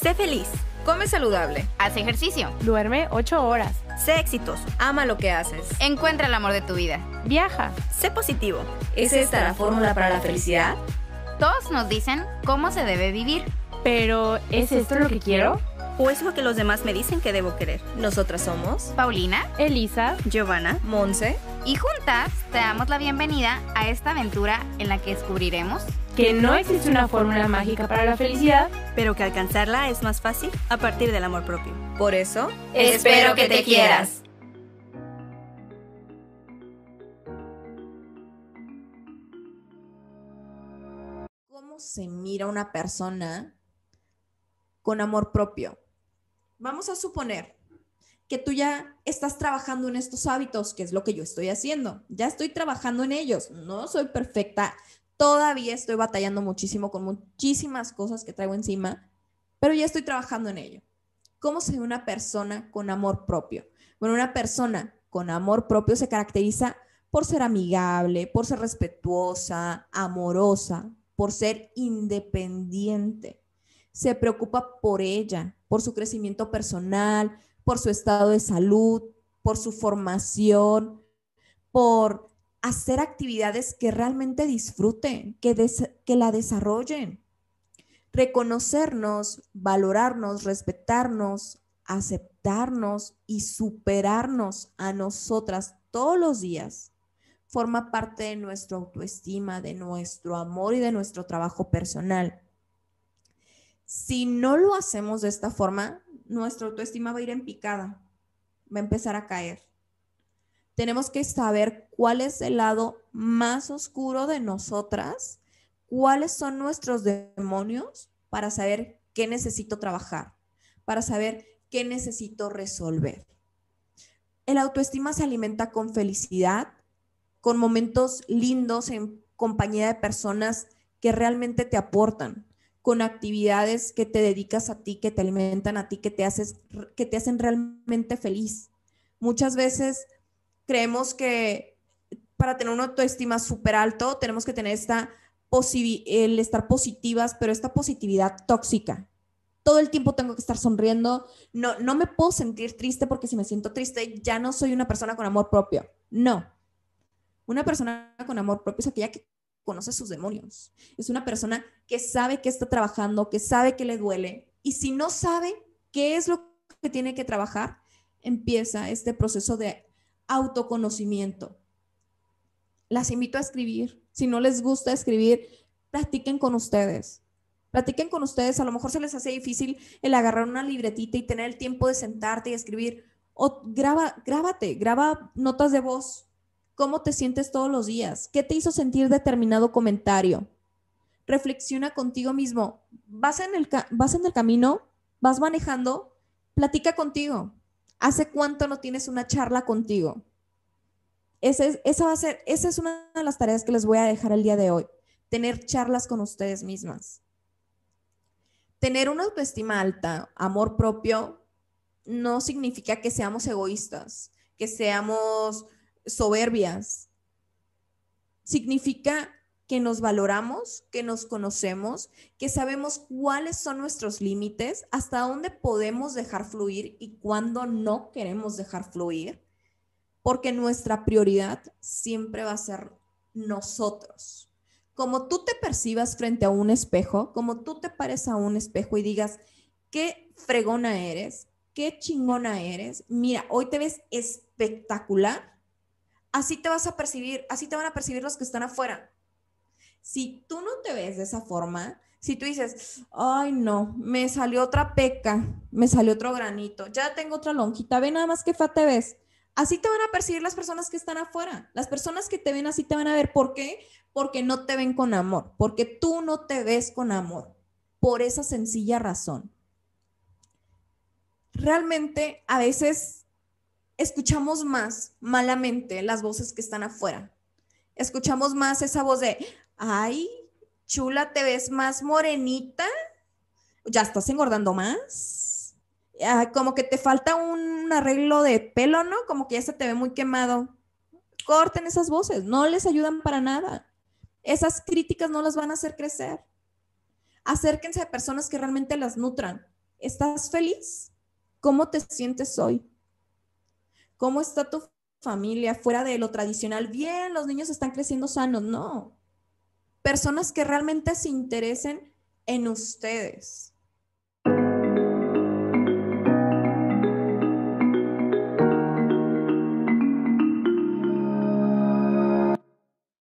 Sé feliz. Come saludable. Haz ejercicio. Duerme 8 horas. Sé exitoso. Ama lo que haces. Encuentra el amor de tu vida. Viaja. Sé positivo. ¿Es esta la fórmula para la felicidad? Todos nos dicen cómo se debe vivir. Pero, ¿es esto lo que quiero? ¿O es lo que los demás me dicen que debo querer? Nosotras somos Paulina, Elisa, Giovanna, Monse. y juntas te damos la bienvenida a esta aventura en la que descubriremos que no existe una fórmula mágica para la felicidad. pero que alcanzarla es más fácil a partir del amor propio. Por eso, Espero que te quieras. ¿Cómo se mira una persona con amor propio? Vamos a suponer que tú ya estás trabajando en estos hábitos, que es lo que yo estoy haciendo. Ya estoy trabajando en ellos. No soy perfecta. Todavía estoy batallando muchísimo con muchísimas cosas que traigo encima, pero ya estoy trabajando en ello. ¿Cómo se ve una persona con amor propio? Bueno, una persona con amor propio se caracteriza por ser amigable, por ser respetuosa, amorosa, por ser independiente. Se preocupa por ella, por su crecimiento personal, por su estado de salud, por su formación, por hacer actividades que realmente disfruten, que, la desarrollen. Reconocernos, valorarnos, respetarnos, aceptarnos y superarnos a nosotras todos los días forma parte de nuestra autoestima, de nuestro amor y de nuestro trabajo personal. Si no lo hacemos de esta forma, nuestra autoestima va a ir en picada, va a empezar a caer. Tenemos que saber cuál es el lado más oscuro de nosotras, cuáles son nuestros demonios para saber qué necesito trabajar, para saber qué necesito resolver. El autoestima se alimenta con felicidad, con momentos lindos en compañía de personas que realmente te aportan, con actividades que te dedicas a ti, que te alimentan a ti, que te, haces, que te hacen realmente feliz. Muchas veces creemos que para tener una autoestima súper alto tenemos que tener esta el estar positivas, pero esta positividad tóxica. Todo el tiempo tengo que estar sonriendo. No, no me puedo sentir triste porque si me siento triste ya no soy una persona con amor propio. No. Una persona con amor propio es aquella que conoce sus demonios. Es una persona que sabe que está trabajando, que sabe que le duele. Y si no sabe qué es lo que tiene que trabajar, empieza este proceso de autoconocimiento. Las invito a escribir. Si no les gusta escribir, practiquen con ustedes. Platiquen con ustedes. A lo mejor se les hace difícil el agarrar una libretita y tener el tiempo de sentarte y escribir. O graba, grábate, graba notas de voz. ¿Cómo te sientes todos los días? ¿Qué te hizo sentir determinado comentario? Reflexiona contigo mismo. ¿Vas en el, vas en el camino? ¿Vas manejando? Platica contigo. ¿Hace cuánto no tienes una charla contigo? Ese es- esa va a ser, esa es una de las tareas que les voy a dejar el día de hoy. Tener charlas con ustedes mismas. Tener una autoestima alta, amor propio, no significa que seamos egoístas, que seamos soberbias. Significa que nos valoramos, que nos conocemos, que sabemos cuáles son nuestros límites, hasta dónde podemos dejar fluir y cuándo no queremos dejar fluir, porque nuestra prioridad siempre va a ser nosotros. Como tú te percibas frente a un espejo, como tú te pares a un espejo y digas, qué fregona eres, qué chingona eres, mira, hoy te ves espectacular, así te vas a percibir, así te van a percibir los que están afuera. Si tú no te ves de esa forma, si tú dices, ay no, me salió otra peca, me salió otro granito, ya tengo otra lonjita, ve nada más que fea te ves. Así te van a percibir las personas que están afuera. Las personas que te ven así te van a ver. ¿Por qué? Porque no te ven con amor, porque tú no te ves con amor. Por esa sencilla razón. Realmente a veces escuchamos más malamente las voces que están afuera. Escuchamos más esa voz de, ay, chula, te ves más morenita, ya estás engordando más. Ah, como que te falta un arreglo de pelo, ¿no? Como que ya se te ve muy quemado. Corten esas voces, no les ayudan para nada. Esas críticas no las van a hacer crecer. Acérquense a personas que realmente las nutran, ¿Estás feliz? ¿Cómo te sientes hoy? ¿Cómo está tu familia fuera de lo tradicional? Bien, los niños están creciendo sanos. No. Personas que realmente se interesen en ustedes